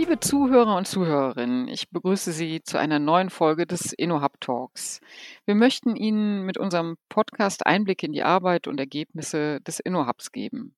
Liebe Zuhörer und Zuhörerinnen, ich begrüße Sie zu einer neuen Folge des InnoHub Talks. Wir möchten Ihnen mit unserem Podcast Einblicke in die Arbeit und Ergebnisse des InnoHubs geben.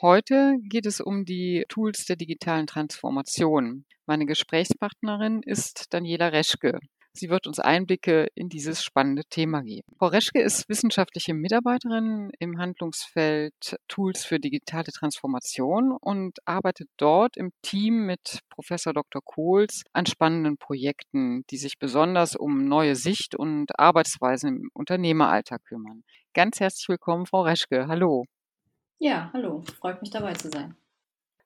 Heute geht es um die Tools der digitalen Transformation. Meine Gesprächspartnerin ist Daniela Reschke. Sie wird uns Einblicke in dieses spannende Thema geben. Frau Reschke ist wissenschaftliche Mitarbeiterin im Handlungsfeld Tools für digitale Transformation und arbeitet dort im Team mit Professor Dr. Kohls an spannenden Projekten, die sich besonders um neue Sicht und Arbeitsweisen im Unternehmeralltag kümmern. Ganz herzlich willkommen, Frau Reschke. Hallo. Ja, hallo. Freut mich dabei zu sein.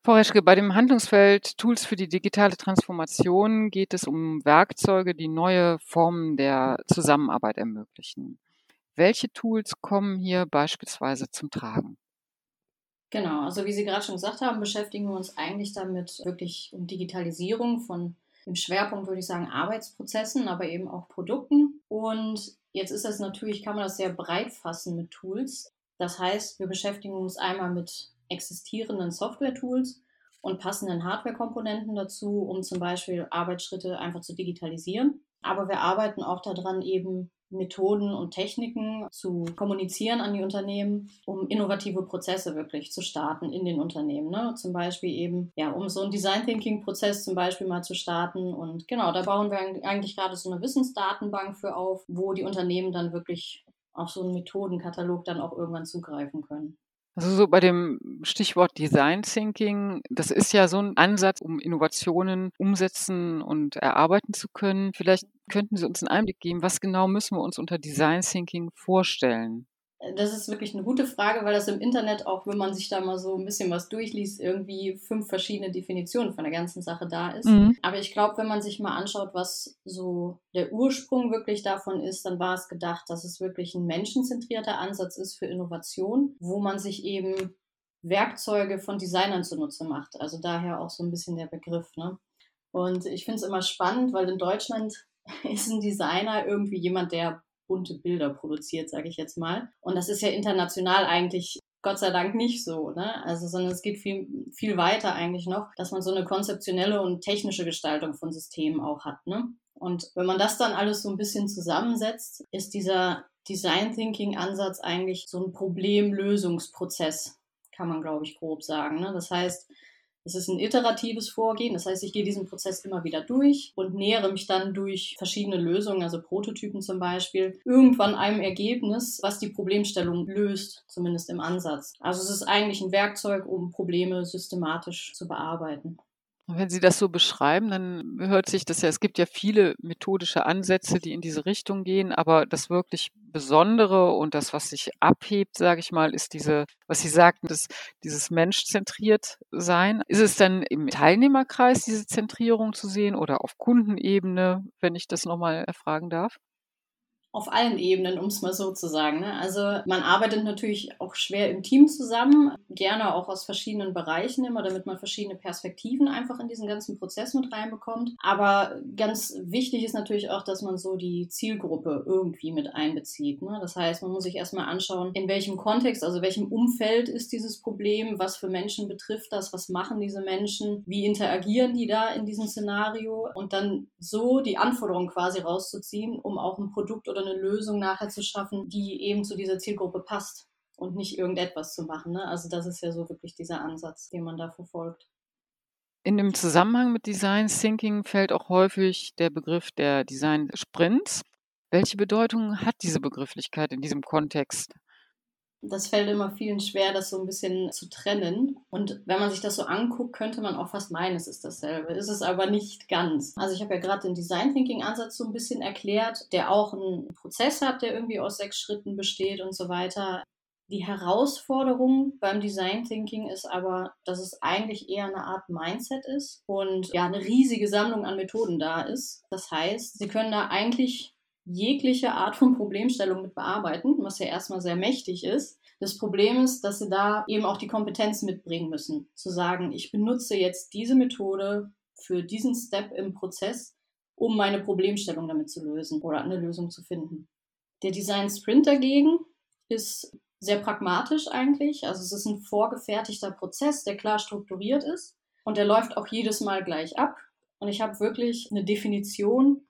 Frau Reschke, bei dem Handlungsfeld Tools für die digitale Transformation geht es um Werkzeuge, die neue Formen der Zusammenarbeit ermöglichen. Welche Tools kommen hier beispielsweise zum Tragen? Genau, also wie Sie gerade schon gesagt haben, beschäftigen wir uns eigentlich damit wirklich um Digitalisierung von im Schwerpunkt würde ich sagen Arbeitsprozessen, aber eben auch Produkten. Und jetzt ist das natürlich, kann man das sehr breit fassen mit Tools. Das heißt, wir beschäftigen uns einmal mit existierenden Software-Tools und passenden Hardware-Komponenten dazu, um zum Beispiel Arbeitsschritte einfach zu digitalisieren. Aber wir arbeiten auch daran, eben Methoden und Techniken zu kommunizieren an die Unternehmen, um innovative Prozesse wirklich zu starten in den Unternehmen. Ne? Zum Beispiel eben, ja, um so einen Design Thinking Prozess zum Beispiel mal zu starten. Und genau, da bauen wir eigentlich gerade so eine Wissensdatenbank für auf, wo die Unternehmen dann wirklich auf so einen Methodenkatalog dann auch irgendwann zugreifen können. Also so bei dem Stichwort Design Thinking, das ist ja so ein Ansatz, um Innovationen umsetzen und erarbeiten zu können. Vielleicht könnten Sie uns einen Einblick geben, was genau müssen wir uns unter Design Thinking vorstellen? Das ist wirklich eine gute Frage, weil das im Internet auch, wenn man sich da mal so ein bisschen was durchliest, irgendwie fünf verschiedene Definitionen von der ganzen Sache da ist. Mhm. Aber ich glaube, wenn man sich mal anschaut, was so der Ursprung wirklich davon ist, dann war es gedacht, dass es wirklich ein menschenzentrierter Ansatz ist für Innovation, wo man sich eben Werkzeuge von Designern zunutze macht. Also daher auch so ein bisschen der Begriff. Ne? Und ich finde es immer spannend, weil in Deutschland ist ein Designer irgendwie jemand, der bunte Bilder produziert, sage ich jetzt mal. Und das ist ja international eigentlich Gott sei Dank nicht so, ne? Also, sondern es geht viel, viel weiter eigentlich noch, dass man so eine konzeptionelle und technische Gestaltung von Systemen auch hat, ne? Und wenn man das dann alles so ein bisschen zusammensetzt, ist dieser Design Thinking Ansatz eigentlich so ein Problemlösungsprozess, kann man glaube ich grob sagen, ne? Das heißt, es ist ein iteratives Vorgehen, das heißt, ich gehe diesen Prozess immer wieder durch und nähere mich dann durch verschiedene Lösungen, also Prototypen zum Beispiel, irgendwann einem Ergebnis, was die Problemstellung löst, zumindest im Ansatz. Also es ist eigentlich ein Werkzeug, um Probleme systematisch zu bearbeiten. Wenn Sie das so beschreiben, dann hört sich das ja, es gibt ja viele methodische Ansätze, die in diese Richtung gehen, aber das wirklich Besondere und das, was sich abhebt, sage ich mal, ist diese, was Sie sagten, das, dieses menschzentriert sein. Ist es dann im Teilnehmerkreis diese Zentrierung zu sehen oder auf Kundenebene, wenn ich das nochmal erfragen darf? Auf allen Ebenen, um es mal so zu sagen. Ne? Also man arbeitet natürlich auch schwer im Team zusammen, gerne auch aus verschiedenen Bereichen immer, damit man verschiedene Perspektiven einfach in diesen ganzen Prozess mit reinbekommt. Aber ganz wichtig ist natürlich auch, dass man so die Zielgruppe irgendwie mit einbezieht. Ne? Das heißt, man muss sich erstmal anschauen, in welchem Kontext, also welchem Umfeld ist dieses Problem, was für Menschen betrifft das, was machen diese Menschen, wie interagieren die da in diesem Szenario und dann so die Anforderungen quasi rauszuziehen, um auch ein Produkt oder eine Lösung nachher zu schaffen, die eben zu dieser Zielgruppe passt und nicht irgendetwas zu machen. Ne? Also das ist ja so wirklich dieser Ansatz, den man da verfolgt. In dem Zusammenhang mit Design Thinking fällt auch häufig der Begriff der Design Sprints. Welche Bedeutung hat diese Begrifflichkeit in diesem Kontext? Das fällt immer vielen schwer, das so ein bisschen zu trennen. Und wenn man sich das so anguckt, könnte man auch fast meinen, es ist dasselbe. Ist es aber nicht ganz. Also ich habe ja gerade den Design Thinking Ansatz so ein bisschen erklärt, der auch einen Prozess hat, der irgendwie aus sechs Schritten besteht und so weiter. Die Herausforderung beim Design Thinking ist aber, dass es eigentlich eher eine Art Mindset ist und ja, eine riesige Sammlung an Methoden da ist. Das heißt, Sie können da eigentlich jegliche Art von Problemstellung mit bearbeiten, was ja erstmal sehr mächtig ist. Das Problem ist, dass sie da eben auch die Kompetenz mitbringen müssen, zu sagen, ich benutze jetzt diese Methode für diesen Step im Prozess, um meine Problemstellung damit zu lösen oder eine Lösung zu finden. Der Design Sprint dagegen ist sehr pragmatisch eigentlich. Also es ist ein vorgefertigter Prozess, der klar strukturiert ist und der läuft auch jedes Mal gleich ab. Und ich habe wirklich eine Definition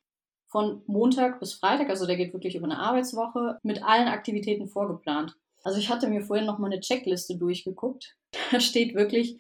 von Montag bis Freitag, also der geht wirklich über eine Arbeitswoche, mit allen Aktivitäten vorgeplant. Also ich hatte mir vorhin noch mal eine Checkliste durchgeguckt. Da steht wirklich,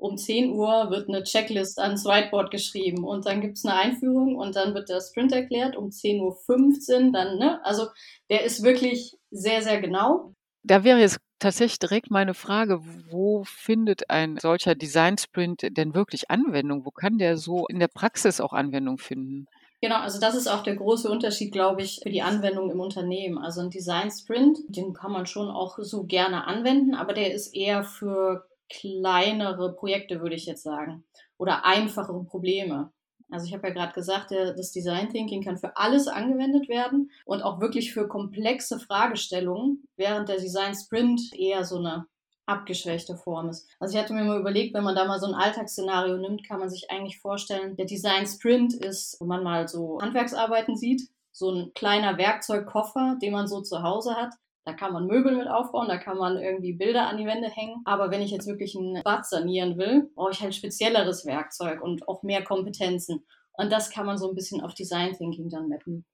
um 10 Uhr wird eine Checklist ans Whiteboard geschrieben und dann gibt es eine Einführung und dann wird der Sprint erklärt um 10.15 Uhr. Dann, ne? Also der ist wirklich sehr, sehr genau. Da wäre jetzt tatsächlich direkt meine Frage, wo findet ein solcher Design Sprint denn wirklich Anwendung? Wo kann der so in der Praxis auch Anwendung finden? Genau, also das ist auch der große Unterschied, glaube ich, für die Anwendung im Unternehmen. Also ein Design Sprint, den kann man schon auch so gerne anwenden, aber der ist eher für kleinere Projekte, würde ich jetzt sagen, oder einfachere Probleme. Also ich habe ja gerade gesagt, das Design Thinking kann für alles angewendet werden und auch wirklich für komplexe Fragestellungen, während der Design Sprint eher so eine abgeschwächte Form ist. Also ich hatte mir mal überlegt, wenn man da mal so ein Alltagsszenario nimmt, kann man sich eigentlich vorstellen, der Design Sprint ist, wo man mal so Handwerksarbeiten sieht, so ein kleiner Werkzeugkoffer, den man so zu Hause hat. Da kann man Möbel mit aufbauen, da kann man irgendwie Bilder an die Wände hängen. Aber wenn ich jetzt wirklich ein Bad sanieren will, brauche ich halt spezielleres Werkzeug und auch mehr Kompetenzen. Und das kann man so ein bisschen auf Design Thinking dann mappen.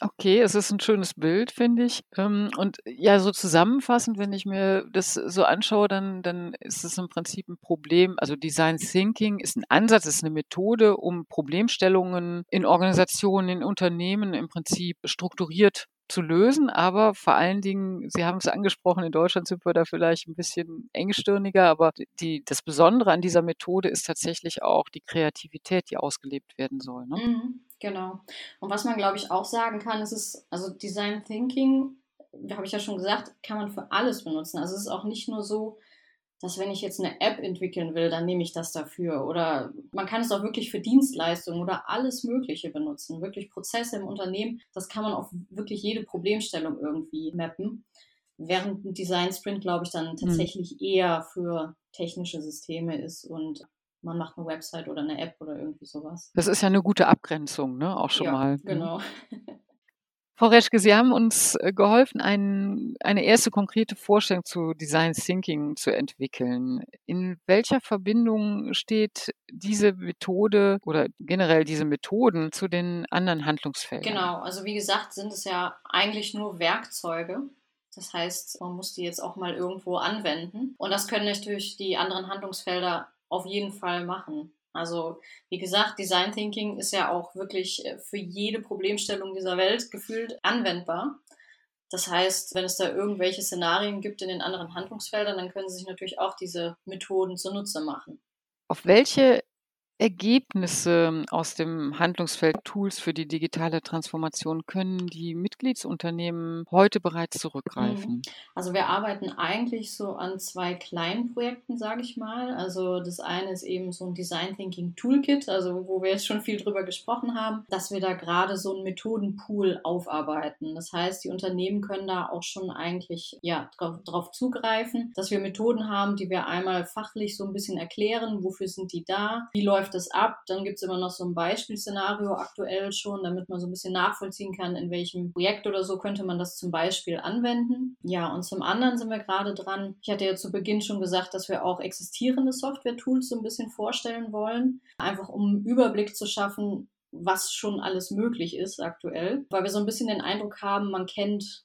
Okay, es ist ein schönes Bild, finde ich. Ähm, und ja, so zusammenfassend, wenn ich mir das so anschaue, dann, dann ist es im Prinzip ein Problem. Also Design Thinking ist ein Ansatz, ist eine Methode, um Problemstellungen in Organisationen, in Unternehmen im Prinzip strukturiert zu lösen, aber vor allen Dingen, Sie haben es angesprochen, in Deutschland sind wir da vielleicht ein bisschen engstirniger, aber die, das Besondere an dieser Methode ist tatsächlich auch die Kreativität, die ausgelebt werden soll. Ne? Mhm, genau. Und was man, glaube ich, auch sagen kann, ist es, also Design Thinking, habe ich ja schon gesagt, kann man für alles benutzen. Also es ist auch nicht nur so, dass wenn ich jetzt eine App entwickeln will, dann nehme ich das dafür. Oder man kann es auch wirklich für Dienstleistungen oder alles Mögliche benutzen. Wirklich Prozesse im Unternehmen, das kann man auf wirklich jede Problemstellung irgendwie mappen. Während ein Design Sprint, glaube ich, dann hm. tatsächlich mhm. eher für technische Systeme ist und man macht eine Website oder eine App oder irgendwie sowas. Das ist ja eine gute Abgrenzung, ne? Auch schon ja, mal. Mhm. Genau. Frau Reschke, Sie haben uns äh, geholfen, ein, eine erste konkrete Vorstellung zu Design Thinking zu entwickeln. In welcher Verbindung steht diese Methode oder generell diese Methoden zu den anderen Handlungsfeldern? Genau, also wie gesagt, sind es ja eigentlich nur Werkzeuge. Das heißt, man muss die jetzt auch mal irgendwo anwenden. Und das können natürlich die anderen Handlungsfelder auf jeden Fall machen. Also wie gesagt, Design Thinking ist ja auch wirklich äh, für jede Problemstellung dieser Welt gefühlt anwendbar. Das heißt, wenn es da irgendwelche Szenarien gibt in den anderen Handlungsfeldern, dann können Sie sich natürlich auch diese Methoden zunutze machen. Auf welche Ergebnisse aus dem Handlungsfeld Tools für die digitale Transformation können die Mitgliedsunternehmen heute bereits zurückgreifen? Mhm. Also wir arbeiten eigentlich so an zwei kleinen Projekten, sage ich mal. Also das eine ist eben so ein Design Thinking Toolkit, also wo wir jetzt schon viel drüber gesprochen haben, dass wir da gerade so einen Methodenpool aufarbeiten. Das heißt, die Unternehmen können da auch schon eigentlich ja drauf zugreifen, dass wir Methoden haben, die wir einmal fachlich so ein bisschen erklären, wofür sind die da, wie läuft läuft es ab. Dann gibt es immer noch so ein Beispielszenario aktuell schon, damit man so ein bisschen nachvollziehen kann, in welchem Projekt oder so könnte man das zum Beispiel anwenden. Ja, und zum anderen sind wir gerade dran. Ich hatte ja zu Beginn schon gesagt, dass wir auch existierende Software-Tools so ein bisschen vorstellen wollen, einfach um einen Überblick zu schaffen, was schon alles möglich ist aktuell, weil wir so ein bisschen den Eindruck haben, man kennt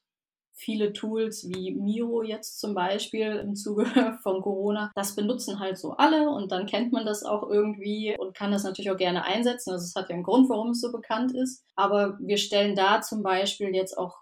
viele Tools wie Miro jetzt zum Beispiel im Zuge von Corona, das benutzen halt so alle und dann kennt man das auch irgendwie und kann das natürlich auch gerne einsetzen. Also es hat ja einen Grund, warum es so bekannt ist. Aber wir stellen da zum Beispiel jetzt auch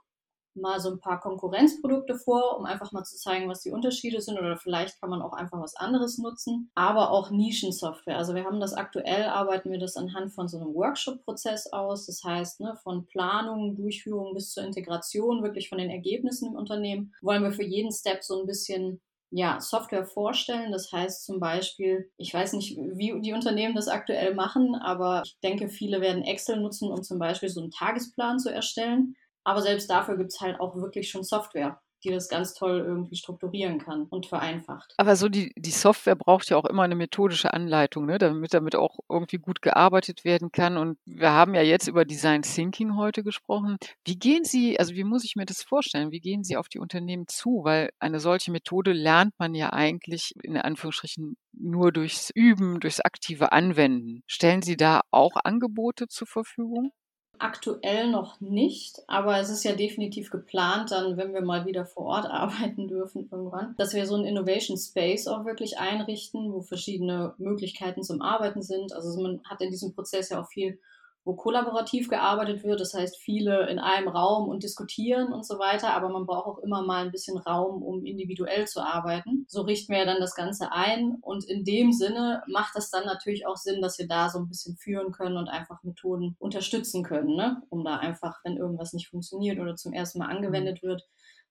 mal so ein paar Konkurrenzprodukte vor, um einfach mal zu zeigen, was die Unterschiede sind oder vielleicht kann man auch einfach was anderes nutzen, aber auch Nischensoftware. Also wir haben das aktuell, arbeiten wir das anhand von so einem Workshop-Prozess aus, das heißt ne, von Planung, Durchführung bis zur Integration, wirklich von den Ergebnissen im Unternehmen, wollen wir für jeden Step so ein bisschen ja, Software vorstellen. Das heißt zum Beispiel, ich weiß nicht, wie die Unternehmen das aktuell machen, aber ich denke, viele werden Excel nutzen, um zum Beispiel so einen Tagesplan zu erstellen. Aber selbst dafür gibt es halt auch wirklich schon Software, die das ganz toll irgendwie strukturieren kann und vereinfacht. Aber so die, die Software braucht ja auch immer eine methodische Anleitung, ne, damit damit auch irgendwie gut gearbeitet werden kann. Und wir haben ja jetzt über Design Thinking heute gesprochen. Wie gehen Sie, also wie muss ich mir das vorstellen? Wie gehen Sie auf die Unternehmen zu? Weil eine solche Methode lernt man ja eigentlich in Anführungsstrichen nur durchs Üben, durchs aktive Anwenden. Stellen Sie da auch Angebote zur Verfügung? Aktuell noch nicht, aber es ist ja definitiv geplant, dann, wenn wir mal wieder vor Ort arbeiten dürfen irgendwann, dass wir so einen Innovation Space auch wirklich einrichten, wo verschiedene Möglichkeiten zum Arbeiten sind. Also man hat in diesem Prozess ja auch viel wo kollaborativ gearbeitet wird. Das heißt, viele in einem Raum und diskutieren und so weiter. Aber man braucht auch immer mal ein bisschen Raum, um individuell zu arbeiten. So richten wir ja dann das Ganze ein. Und in dem Sinne macht das dann natürlich auch Sinn, dass wir da so ein bisschen führen können und einfach Methoden unterstützen können, ne? um da einfach, wenn irgendwas nicht funktioniert oder zum ersten Mal angewendet wird,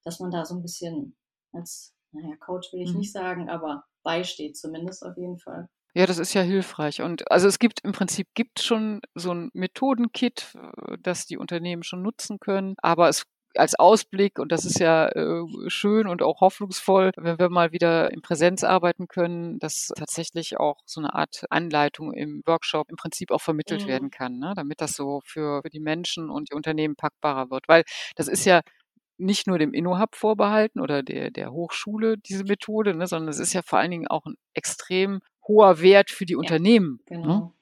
dass man da so ein bisschen als, naja, Coach will ich mhm. nicht sagen, aber beisteht zumindest auf jeden Fall. Ja, das ist ja hilfreich. Und also es gibt im Prinzip gibt schon so ein Methodenkit, äh, das die Unternehmen schon nutzen können. Aber es als Ausblick, und das ist ja äh, schön und auch hoffnungsvoll, wenn wir mal wieder in Präsenz arbeiten können, dass tatsächlich auch so eine Art Anleitung im Workshop im Prinzip auch vermittelt mhm. werden kann, ne? damit das so für, für die Menschen und die Unternehmen packbarer wird. Weil das ist ja nicht nur dem InnoHub vorbehalten oder der, der Hochschule diese Methode, ne, sondern es ist ja vor allen Dingen auch ein extrem hoher Wert für die ja, Unternehmen. Ne? Genau. Ne?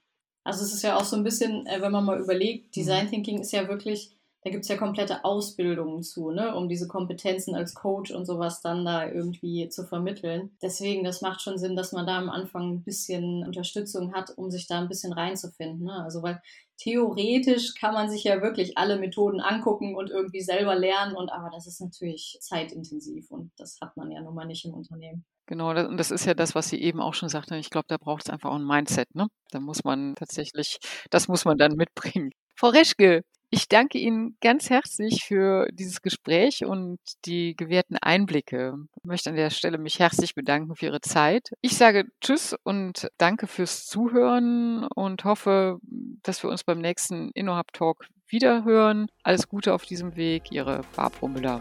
Also es ist ja auch so ein bisschen, äh, wenn man mal überlegt, mhm. Design Thinking ist ja wirklich, da gibt es ja komplette Ausbildungen zu, ne, um diese Kompetenzen als Coach und sowas dann da irgendwie zu vermitteln. Deswegen, das macht schon Sinn, dass man da am Anfang ein bisschen Unterstützung hat, um sich da ein bisschen reinzufinden. Ne? Also weil theoretisch kann man sich ja wirklich alle Methoden angucken und irgendwie selber lernen und aber das ist natürlich zeitintensiv und das hat man ja nun mal nicht im Unternehmen. Genau, und das ist ja das, was Sie eben auch schon sagten. Ich glaube, da braucht es einfach auch ein Mindset. Ne? Da muss man tatsächlich, das muss man dann mitbringen. Frau Reschke, ich danke Ihnen ganz herzlich für dieses Gespräch und die gewährten Einblicke. Ich möchte an der Stelle mich herzlich bedanken für Ihre Zeit. Ich sage Tschüss und danke fürs Zuhören und hoffe, dass wir uns beim nächsten InnoHub Talk wiederhören. Alles Gute auf diesem Weg, Ihre Barbara Müller.